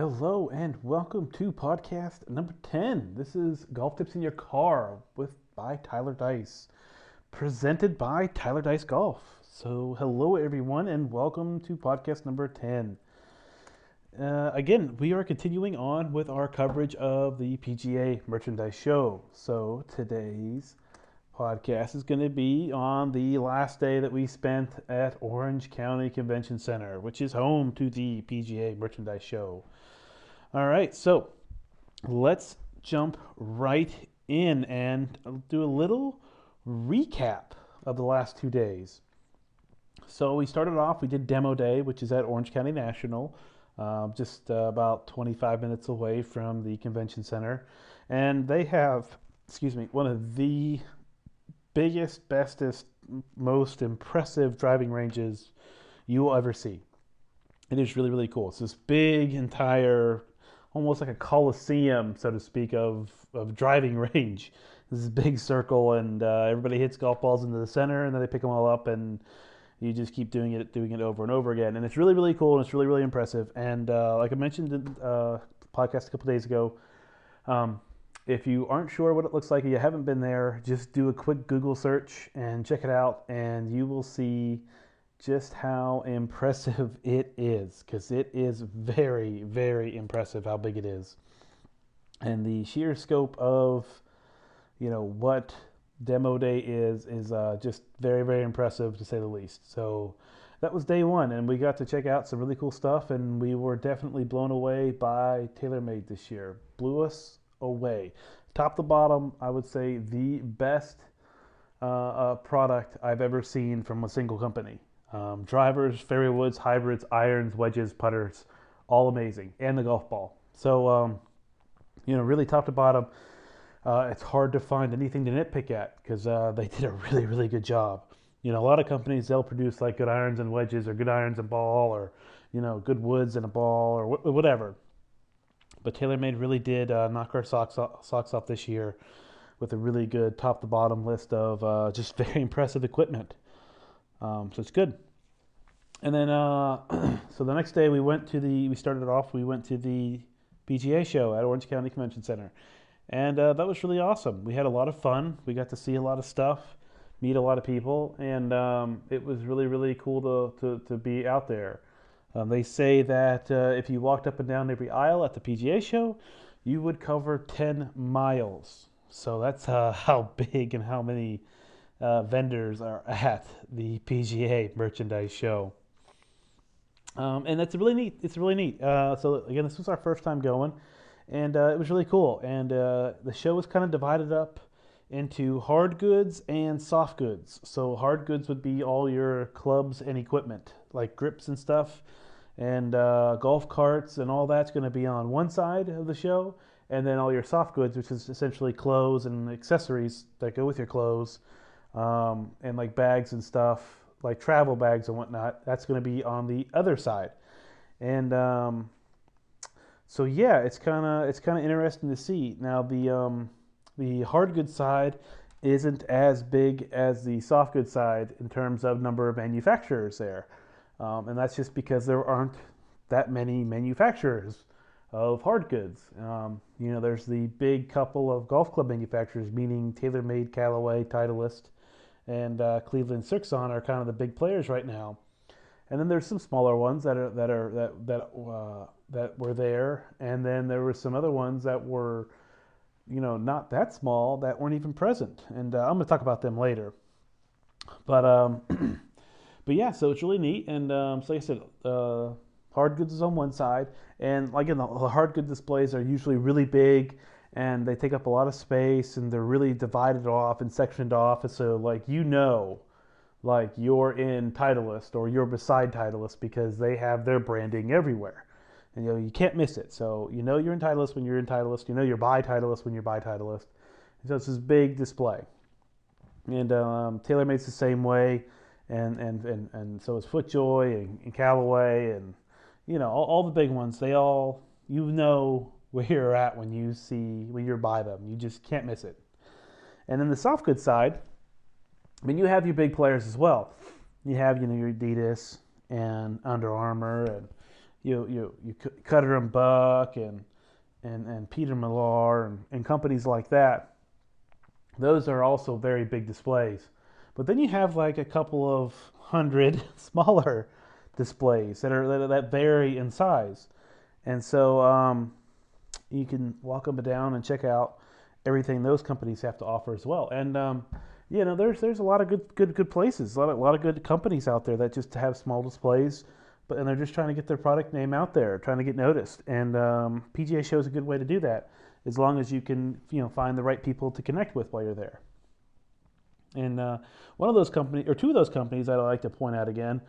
Hello and welcome to podcast number 10. This is Golf Tips in Your Car with by Tyler Dice, presented by Tyler Dice Golf. So, hello everyone and welcome to podcast number 10. Uh, again, we are continuing on with our coverage of the PGA Merchandise Show. So, today's podcast is going to be on the last day that we spent at Orange County Convention Center, which is home to the PGA Merchandise Show. All right, so let's jump right in and do a little recap of the last two days. So we started off, we did demo day, which is at Orange County National, uh, just uh, about 25 minutes away from the convention center. And they have, excuse me, one of the biggest, bestest, most impressive driving ranges you will ever see. It is really, really cool. It's this big, entire, almost like a coliseum, so to speak, of, of driving range. This big circle, and uh, everybody hits golf balls into the center, and then they pick them all up, and you just keep doing it, doing it over and over again. And it's really, really cool, and it's really, really impressive. And uh, like I mentioned in uh, podcast a couple days ago, um, if you aren't sure what it looks like, you haven't been there, just do a quick Google search and check it out, and you will see just how impressive it is because it is very, very impressive how big it is. And the sheer scope of, you know, what demo day is, is uh, just very, very impressive to say the least. So that was day one, and we got to check out some really cool stuff, and we were definitely blown away by TaylorMade this year. Blew us away. Top to bottom, I would say the best uh, uh, product I've ever seen from a single company. Um, drivers, fairway woods, hybrids, irons, wedges, putters, all amazing, and the golf ball. So, um, you know, really top to bottom, uh, it's hard to find anything to nitpick at because uh, they did a really, really good job. You know, a lot of companies they'll produce like good irons and wedges, or good irons and ball, or you know, good woods and a ball, or wh- whatever. But TaylorMade really did uh, knock our socks off, socks off this year with a really good top to bottom list of uh, just very impressive equipment. Um, so it's good. And then, uh, so the next day we went to the, we started off, we went to the PGA show at Orange County Convention Center. And uh, that was really awesome. We had a lot of fun. We got to see a lot of stuff, meet a lot of people, and um, it was really, really cool to, to, to be out there. Um, they say that uh, if you walked up and down every aisle at the PGA show, you would cover 10 miles. So that's uh, how big and how many uh, vendors are at the PGA merchandise show. Um, and that's really neat. It's really neat. Uh, so again, this was our first time going, and uh, it was really cool. And uh, the show was kind of divided up into hard goods and soft goods. So hard goods would be all your clubs and equipment, like grips and stuff, and uh, golf carts and all that's going to be on one side of the show, and then all your soft goods, which is essentially clothes and accessories that go with your clothes, um, and like bags and stuff, like travel bags and whatnot. That's going to be on the other side, and um, so yeah, it's kind of it's kind of interesting to see. Now the um, the hard goods side isn't as big as the soft goods side in terms of number of manufacturers there, um, and that's just because there aren't that many manufacturers of hard goods. Um, you know, there's the big couple of golf club manufacturers, meaning TaylorMade, Callaway, Titleist, and uh, Cleveland Srixon are kind of the big players right now. And then there's some smaller ones that are that are that that uh, that were there, and then there were some other ones that were, you know, not that small that weren't even present. And uh, I'm going to talk about them later. But um, but yeah, so it's really neat. And um, so like I said, uh, hard goods is on one side, and like in the, hard good displays are usually really big and they take up a lot of space and they're really divided off and sectioned off. And so like you know, like you're in Titleist or you're beside Titleist because they have their branding everywhere. And you know you can't miss it. So you know you're in Titleist when you're in Titleist. You know you're by Titleist when you're by Titleist. And so it's this big display. And um, TaylorMade's the same way, and and and, and so is FootJoy and, and Callaway and you know all, all the big ones. They all you know where you're at when you see when you're by them. You just can't miss it. And then the soft goods side, I mean, you have your big players as well. You have you know your Adidas and Under Armour and you you you Cutter and Buck and and and Peter Millar and, and companies like that. Those are also very big displays. But then you have like a couple of hundred smaller displays that are that, vary in size, and so um, you can walk up and down and check out everything those companies have to offer as well. And um, you know, there's there's a lot of good good good places, a lot of, a lot of good companies out there that just have small displays, but and they're just trying to get their product name out there, trying to get noticed. And um, PGA Show is a good way to do that, as long as you can you know find the right people to connect with while you're there. And uh, one of those companies, or two of those companies, I'd like to point out again.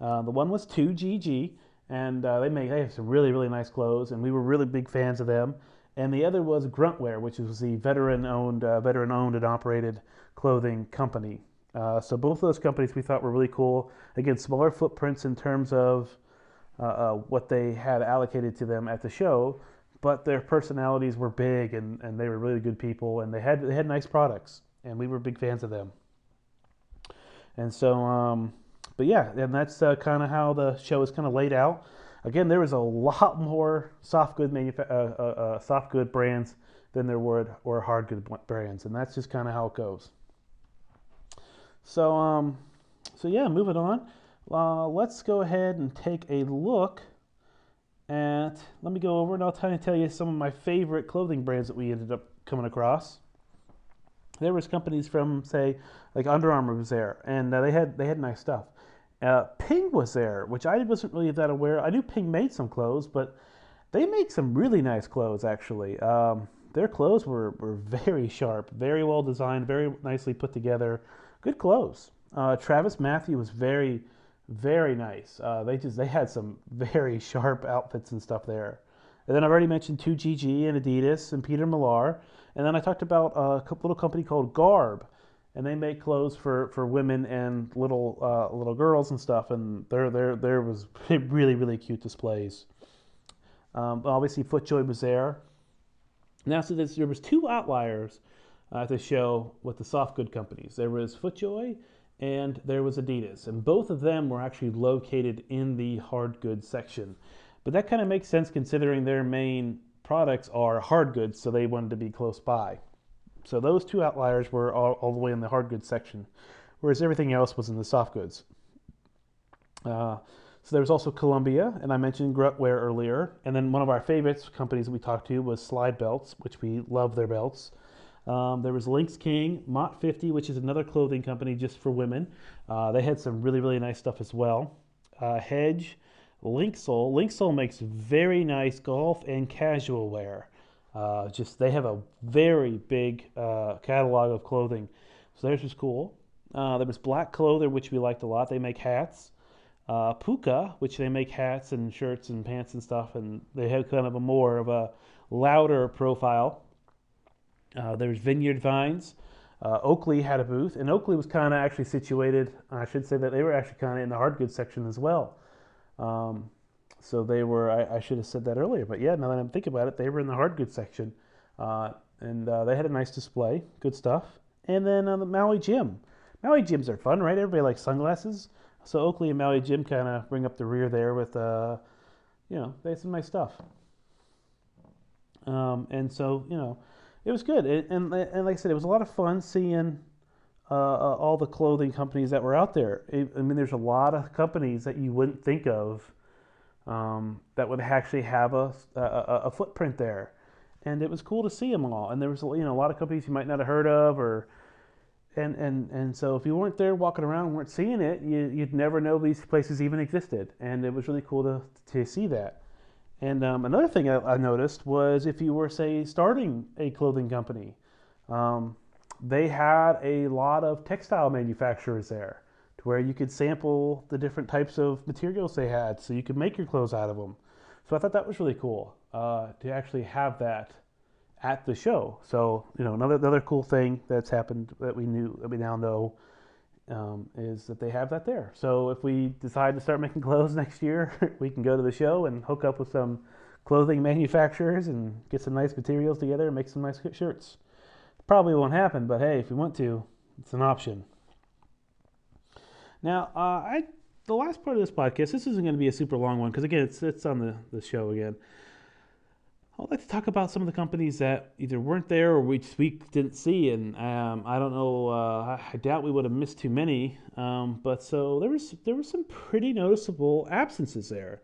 Uh, the one was 2GG, and uh, they make they have some really really nice clothes, and we were really big fans of them. And the other was Gruntwear, which was the veteran-owned, uh, veteran-owned and operated clothing company. Uh, so both of those companies we thought were really cool. Again, smaller footprints in terms of uh, what they had allocated to them at the show, but their personalities were big and, and they were really good people, and they had they had nice products and we were big fans of them. And so, um, but yeah, and that's uh, kind of how the show is kind of laid out. Again, there was a lot more soft good manufa- uh, uh, uh, soft good brands than there were or hard good brands, and that's just kind of how it goes. So, um, so yeah, moving on. Uh, let's go ahead and take a look at. Let me go over and I'll tell you some of my favorite clothing brands that we ended up coming across there was companies from say like Under Armour was there, and uh, they had they had nice stuff. Uh, Ping was there, which I wasn't really that aware. I knew Ping made some clothes, but they make some really nice clothes actually. Um, their clothes were, were very sharp, very well designed, very nicely put together. Good clothes. Uh, TravisMathew was very, very nice. Uh, they just they had some very sharp outfits and stuff there. And then I've already mentioned 2GG and Adidas and Peter Millar. And then I talked about a little company called Garb, and they make clothes for, for women and little uh, little girls and stuff. And there there there was really really cute displays. Um, obviously, FootJoy was there. Now, so there was two outliers at the show with the soft good companies. There was FootJoy and there was Adidas, and both of them were actually located in the hard goods section. But that kind of makes sense considering their main products are hard goods, so they wanted to be close by. So those two outliers were all, all the way in the hard goods section, whereas everything else was in the soft goods. Uh, so there was also Columbia, and I mentioned Gruntwear earlier. And then one of our favorites companies we talked to was Slide Belts, which we love their belts. Um, there was Lynx King, Mott 50, which is another clothing company just for women. Uh, they had some really, really nice stuff as well. Uh, Hedge, Linksoul. Linksoul makes very nice golf and casual wear. Uh, just they have a very big uh, catalog of clothing, so theirs was cool. Uh, there was Black Clover, which we liked a lot. They make hats. Uh, Pukka, which they make hats and shirts and pants and stuff, and they have kind of a more of a louder profile. Uh, there's Vineyard Vines. Uh, Oakley had a booth, and Oakley was kind of actually situated. I should say that they were actually kind of in the hard goods section as well. Um, so they were, I, I, should have said that earlier, but yeah, now that I'm thinking about it, they were in the hard goods section. Uh, and uh, they had a nice display, good stuff. And then uh, the Maui Jim. Maui Jims are fun, right? Everybody likes sunglasses. So Oakley and Maui Jim kind of bring up the rear there with, you know, they had some nice stuff. Um, and so, you know, it was good. It, and, and like I said, it was a lot of fun seeing uh, uh, all the clothing companies that were out there. I mean, there's a lot of companies that you wouldn't think of um, that would actually have a, a, a, footprint there, and it was cool to see them all. And there was you know a lot of companies you might not have heard of, or and and and so if you weren't there walking around, weren't seeing it, you, would never know these places even existed. And it was really cool to to see that. And um, another thing I, I, noticed was if you were say starting a clothing company. Um, they had a lot of textile manufacturers there to where you could sample the different types of materials they had so you could make your clothes out of them. So I thought that was really cool uh, to actually have that at the show. So, you know, another, another cool thing that's happened that we knew, that we now know um, is that they have that there. So if we decide to start making clothes next year, we can go to the show and hook up with some clothing manufacturers and get some nice materials together and make some nice shirts. Probably won't happen, but hey, if you want to, it's an option. Now, uh, I the last part of this podcast, this isn't going to be a super long one because again, it's it's on the the show again. I'd like to talk about some of the companies that either weren't there or we just we didn't see, and um, I don't know. Uh, I doubt we would have missed too many. Um, but so there was there were some pretty noticeable absences there.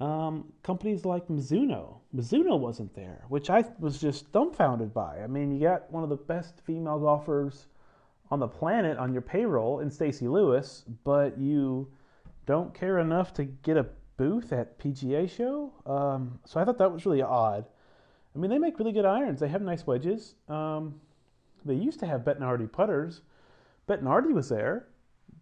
Um, companies like Mizuno, Mizuno wasn't there, which I was just dumbfounded by. I mean, you got one of the best female golfers on the planet on your payroll in Stacy Lewis, but you don't care enough to get a booth at PGA show. Um, so I thought that was really odd. I mean, they make really good irons. They have nice wedges. Um, they used to have Bettinardi putters. Bettinardi was there,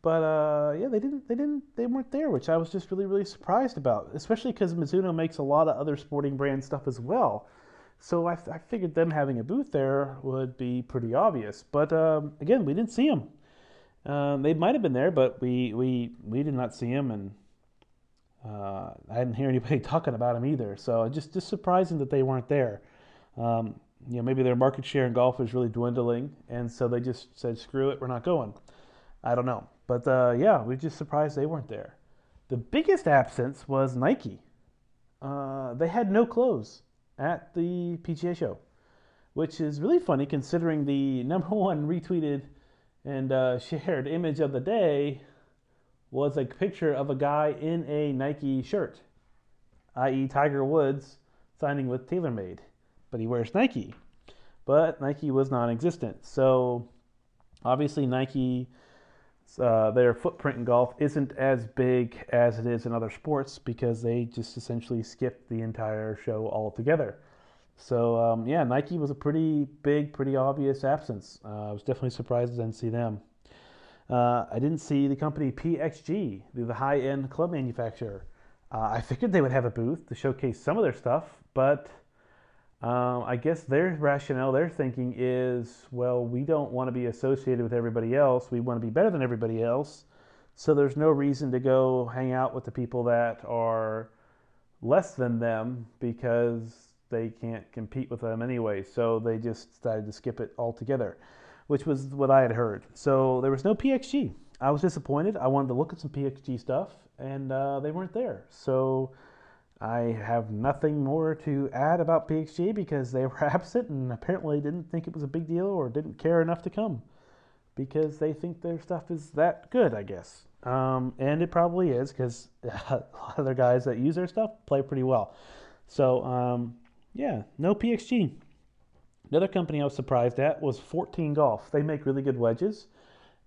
but uh, yeah, they didn't. They didn't. They weren't there, which I was just really, really surprised about. Especially because Mizuno makes a lot of other sporting brand stuff as well. So I, I figured them having a booth there would be pretty obvious. But um, again, we didn't see them. Um, they might have been there, but we we we did not see them, and uh, I didn't hear anybody talking about them either. So just just surprising that they weren't there. Um, you know, maybe their market share in golf is really dwindling, and so they just said, "Screw it, we're not going." I don't know, but uh, yeah, we're just surprised they weren't there. The biggest absence was Nike. Uh, they had no clothes at the PGA show, which is really funny considering the number one retweeted and uh, shared image of the day was a picture of a guy in a Nike shirt, i.e., Tiger Woods signing with TaylorMade, but he wears Nike. But Nike was non existent. So obviously, Nike, uh, their footprint in golf isn't as big as it is in other sports because they just essentially skipped the entire show altogether. So um, yeah, Nike was a pretty big, pretty obvious absence. Uh, I was definitely surprised I didn't see them. Uh, I didn't see the company PXG, the high-end club manufacturer. Uh, I figured they would have a booth to showcase some of their stuff, but um, I guess their rationale, their thinking is, well, we don't want to be associated with everybody else. We want to be better than everybody else. So there's no reason to go hang out with the people that are less than them because they can't compete with them anyway. So they just decided to skip it altogether which was what I had heard. So there was no PXG. I was disappointed. I wanted to look at some PXG stuff, and uh, they weren't there. So I have nothing more to add about PXG because they were absent and apparently didn't think it was a big deal or didn't care enough to come because they think their stuff is that good, I guess. Um, and it probably is because a lot of the guys that use their stuff play pretty well. So, um, yeah, no PXG. Another company I was surprised at was 14 Golf. They make really good wedges.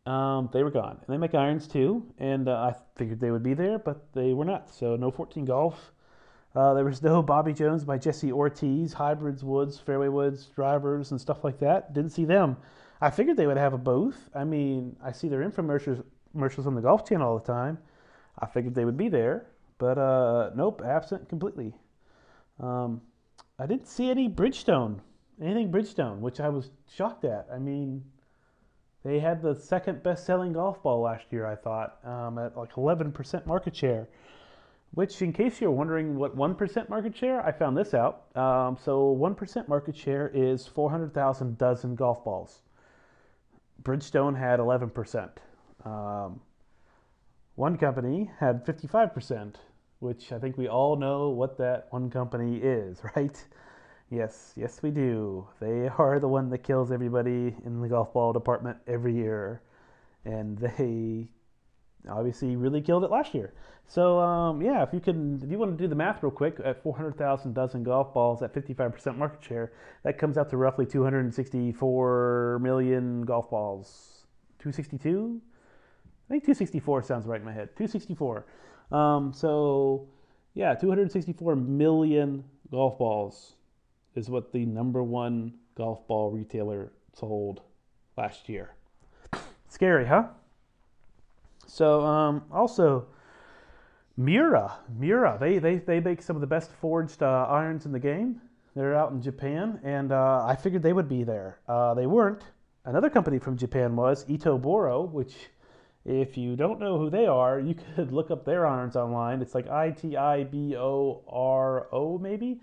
Um, they were gone. And they make irons too, and uh, I figured they would be there, but they were not. So no 14 Golf. Uh, there was no Bobby Jones by Jesse Ortiz, hybrids, woods, fairway woods, drivers, and stuff like that. Didn't see them. I figured they would have a booth. I mean, I see their infomercials commercials on the Golf Channel all the time. I figured they would be there, but uh, nope, absent completely. Um, I didn't see any Bridgestone anything Bridgestone, which I was shocked at. I mean, they had the second best selling golf ball last year, I thought, um, at like 11% market share. Which, in case you're wondering what 1% market share, I found this out. Um, so, 1% market share is 400,000 dozen golf balls. Bridgestone had 11%. Um, one company had 55%, which I think we all know what that one company is, right? Yes, yes, we do. They are the one that kills everybody in the golf ball department every year, and they obviously really killed it last year. So um, yeah, if you can, if you want to do the math real quick, at 400,000 dozen golf balls at 55% market share, that comes out to roughly 264 million golf balls. 262? I think 264 sounds right in my head. 264. Um, so yeah, 264 million golf balls is what the number one golf ball retailer sold last year. Scary, huh? So, um, also, Miura, Miura, they, they, they make some of the best forged uh, irons in the game. They're out in Japan, and uh, I figured they would be there. Uh, they weren't. Another company from Japan was Itoboro, which, if you don't know who they are, you could look up their irons online. It's like I T I B O R O, maybe.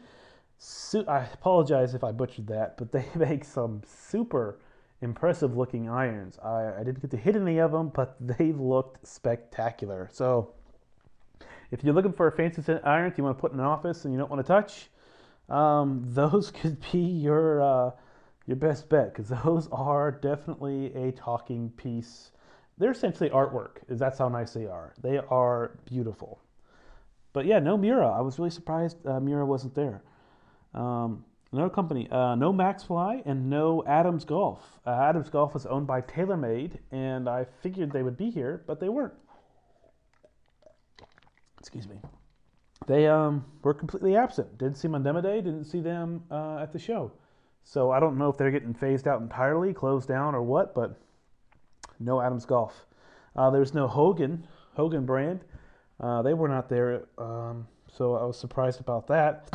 I apologize if I butchered that, but they make some super impressive looking irons. I, I didn't get to hit any of them, but they looked spectacular. So if you're looking for a fancy set irons you want to put in an office and you don't want to touch, um, those could be your uh, your best bet because those are definitely a talking piece. They're essentially artwork. Is that's how nice they are. They are beautiful. But yeah, no Miura. I was really surprised uh, wasn't there. Um, another company, uh, no Maxfli and no Adams Golf. Uh, Adams Golf is owned by TaylorMade, and I figured they would be here, but they weren't. Excuse me. They um, were completely absent. Didn't see them on Demo Day. Didn't see them uh, at the show. So I don't know if they're getting phased out entirely, closed down, or what. But no Adams Golf. Uh, there's no Hogan Hogan brand. Uh, they were not there, um, so I was surprised about that.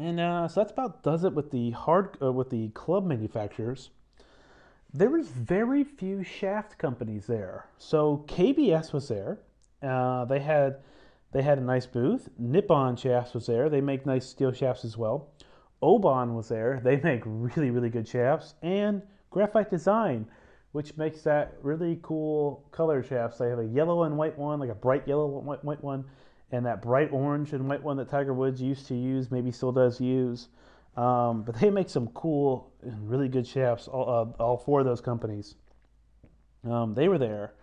And uh, so that's about does it with the hard uh, with the club manufacturers. There was very few shaft companies there. So KBS was there. Uh, they had they had a nice booth. Nippon Shafts was there. They make nice steel shafts as well. Oban was there. They make really really good shafts. And Graphite Design which makes that really cool color shafts. They have a yellow and white one, like a bright yellow and white, white one, and that bright orange and white one that Tiger Woods used to use, maybe still does use. Um, but they make some cool and really good shafts, all, uh, all four of those companies. Um, they were there.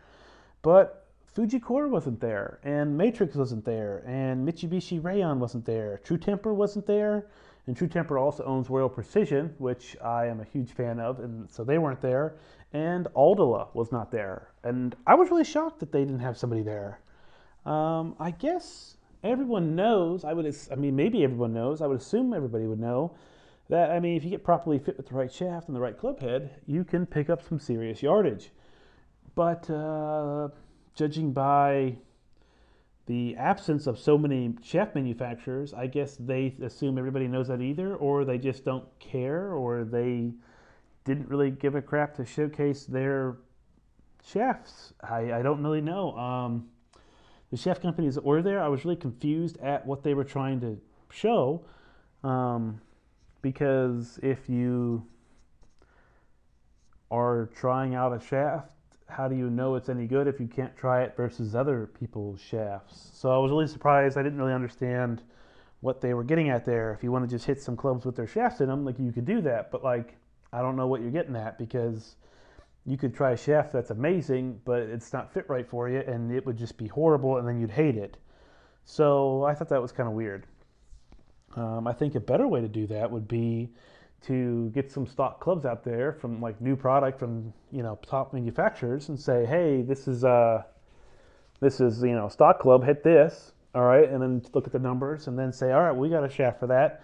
But Fujikura wasn't there, and Matrix wasn't there, and Mitsubishi Rayon wasn't there. True Temper wasn't there, and True Temper also owns Royal Precision, which I am a huge fan of, and so they weren't there and Aldila was not there. And I was really shocked that they didn't have somebody there. Um, I guess everyone knows, I would, I mean, maybe everyone knows, I would assume everybody would know that, I mean, if you get properly fit with the right shaft and the right club head, you can pick up some serious yardage. But uh, judging by the absence of so many shaft manufacturers, I guess they assume everybody knows that either, or they just don't care, or they didn't really give a crap to showcase their shafts. I, I don't really know. Um, the chef companies that were there, I was really confused at what they were trying to show. Um, because if you are trying out a shaft, how do you know it's any good if you can't try it versus other people's shafts? So I was really surprised. I didn't really understand what they were getting at there. If you want to just hit some clubs with their shafts in them, like you could do that. But like I don't know what you're getting at because you could try a shaft that's amazing, but it's not fit right for you, and it would just be horrible, and then you'd hate it. So I thought that was kind of weird. Um, I think a better way to do that would be to get some stock clubs out there from like new product from you know top manufacturers and say, hey, this is uh, this is you know stock club, hit this, all right, and then look at the numbers and then say, all right, we got a shaft for that.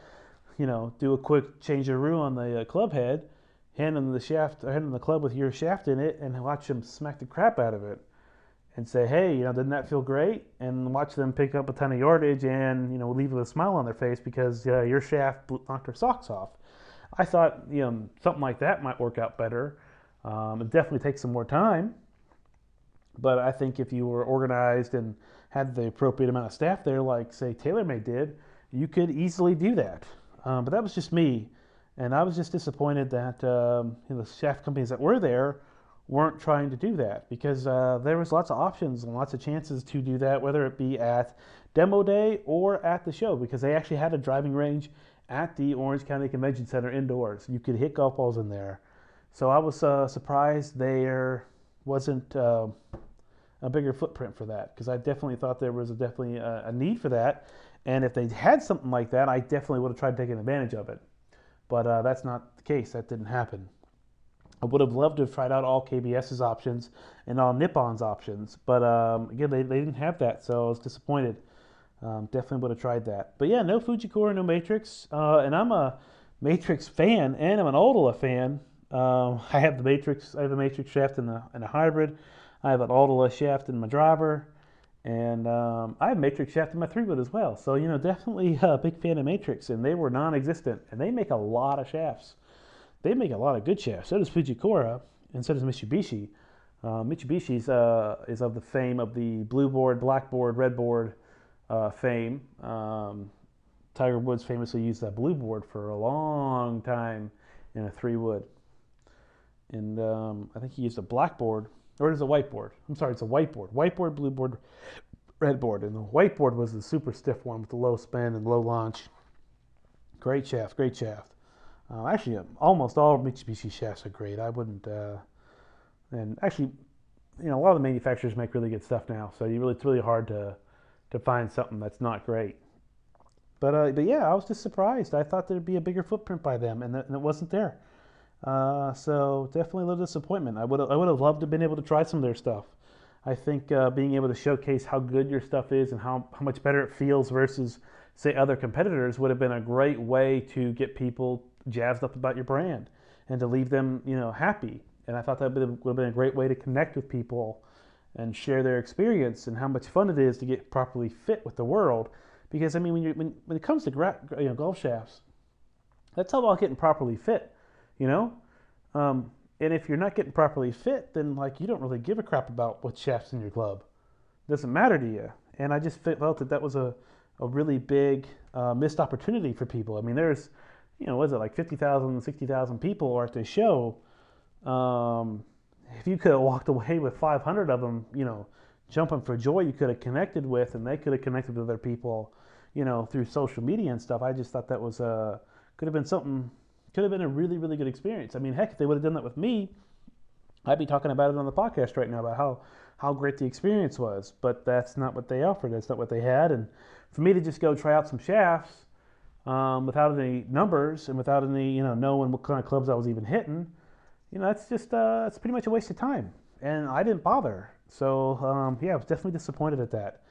You know, do a quick change of roux on the uh, club head hand them the shaft, hand them the club with your shaft in it, and watch them smack the crap out of it, and say, hey, you know, didn't that feel great? And watch them pick up a ton of yardage, and you know, leave with a smile on their face because uh, your shaft knocked their socks off. I thought, you know, something like that might work out better. Um, it definitely takes some more time, but I think if you were organized and had the appropriate amount of staff there, like say TaylorMade did, you could easily do that. Um, but that was just me. And I was just disappointed that um, you know, the shaft companies that were there weren't trying to do that because uh, there was lots of options and lots of chances to do that, whether it be at demo day or at the show, because they actually had a driving range at the Orange County Convention Center indoors. You could hit golf balls in there. So I was uh, surprised there wasn't uh, a bigger footprint for that because I definitely thought there was a, definitely a, a need for that. And if they had something like that, I definitely would have tried taking advantage of it. But uh, that's not the case. That didn't happen. I would have loved to have tried out all KBS's options and all Nippon's options, but um, again, they, they didn't have that, so I was disappointed. Um, definitely would have tried that. But yeah, no Fujikura, no Matrix, uh, and I'm a Matrix fan, and I'm an Aldila fan. Um, I have the Matrix. I have a Matrix shaft in the in a hybrid. I have an Aldila shaft in my driver. And um, I have Matrix shaft in my three wood as well. So, you know, definitely a big fan of Matrix. And they were non existent. And they make a lot of shafts. They make a lot of good shafts. So does Fujikura, and so does Mitsubishi. Uh, Mitsubishi's uh, is of the fame of the blue board, black board, red board uh, fame. Um, Tiger Woods famously used that blue board for a long time in a three wood. and um, I think he used a blackboard or it is a whiteboard. I'm sorry, it's a whiteboard. Whiteboard, blue board, red board, and the whiteboard was the super stiff one with the low spin and low launch. Great shaft, great shaft. Uh, actually, almost all Mitsubishi shafts are great. I wouldn't, uh, and actually, you know, a lot of the manufacturers make really good stuff now. So you really, it's really hard to to find something that's not great. But uh, but yeah, I was just surprised. I thought there'd be a bigger footprint by them, and, and it wasn't there. Uh, so definitely a little disappointment. I would I would have loved to have been able to try some of their stuff. I think uh, being able to showcase how good your stuff is and how, how much better it feels versus say other competitors would have been a great way to get people jazzed up about your brand and to leave them you know happy. And I thought that would have been a great way to connect with people and share their experience and how much fun it is to get properly fit with the world. Because I mean, when, you when, when it comes to gra- you know, golf shafts, that's all about getting properly fit you know? Um, and if you're not getting properly fit, then like you don't really give a crap about what shafts in your club. It doesn't matter to you. And I just felt that that was a, a really big uh, missed opportunity for people. I mean, there's, you know, was it like 50,000, 60,000 people at this show? Um, if you could have walked away with 500 of them, you know, jumping for joy, you could have connected with, and they could have connected with other people, you know, through social media and stuff. I just thought that was uh, could have been something could have been a really, really good experience. I mean, heck, if they would have done that with me, I'd be talking about it on the podcast right now about how, how great the experience was. But that's not what they offered. That's not what they had. And for me to just go try out some shafts um, without any numbers and without any, you know, knowing what kind of clubs I was even hitting, you know, that's just, uh, it's pretty much a waste of time. And I didn't bother. So, um, yeah, I was definitely disappointed at that.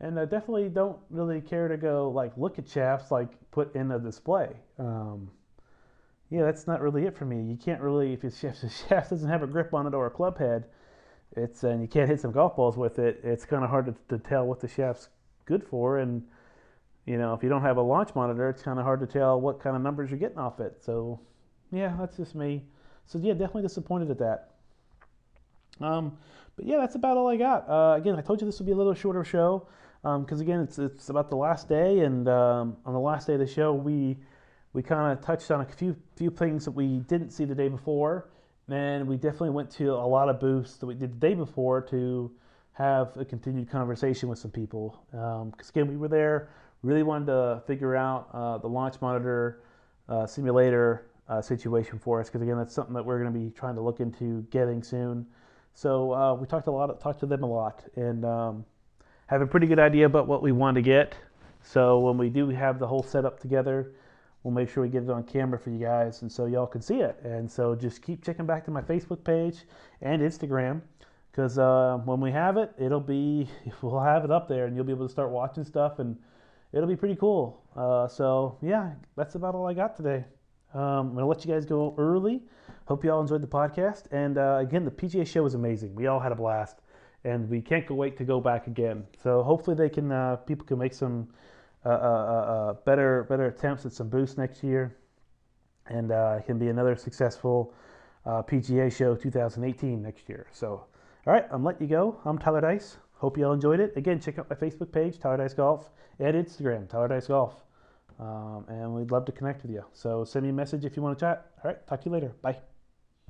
And I definitely don't really care to go, like, look at shafts, like, put in a display. Um, yeah, that's not really it for me. You can't really, if, if the shaft doesn't have a grip on it or a club head, it's and you can't hit some golf balls with it. It's kind of hard to, to tell what the shaft's good for. And you know, if you don't have a launch monitor, it's kind of hard to tell what kind of numbers you're getting off it. So, yeah, that's just me. So yeah, definitely disappointed at that. Um, but yeah, that's about all I got. Uh, again, I told you this would be a little shorter show because um, again, it's it's about the last day, and um, on the last day of the show, we we kind of touched on a few few things that we didn't see the day before, and we definitely went to a lot of booths that we did the day before to have a continued conversation with some people. Because um, again, we were there, really wanted to figure out uh, the launch monitor uh, simulator uh, situation for us. Because again, that's something that we're going to be trying to look into getting soon. So uh, we talked a lot, talked to them a lot, and um, have a pretty good idea about what we want to get. So when we do have the whole setup together we'll make sure we get it on camera for you guys and so y'all can see it. And so just keep checking back to my Facebook page and Instagram because uh, when we have it, it'll be, we'll have it up there and you'll be able to start watching stuff and it'll be pretty cool. Uh, so yeah, that's about all I got today. Um, I'm to let you guys go early. Hope you all enjoyed the podcast. And uh, again, the PGA show was amazing. We all had a blast and we can't wait to go back again. So hopefully they can, uh, people can make some uh, uh, uh, better better attempts at some boosts next year, and it can be another successful PGA show 2018 next year. So, all right, I'm letting you go. I'm Tyler Dice. Hope you all enjoyed it. Again, check out my Facebook page, Tyler Dice Golf, and Instagram, Tyler Dice Golf. Um, and we'd love to connect with you. So send me a message if you want to chat. All right, talk to you later. Bye.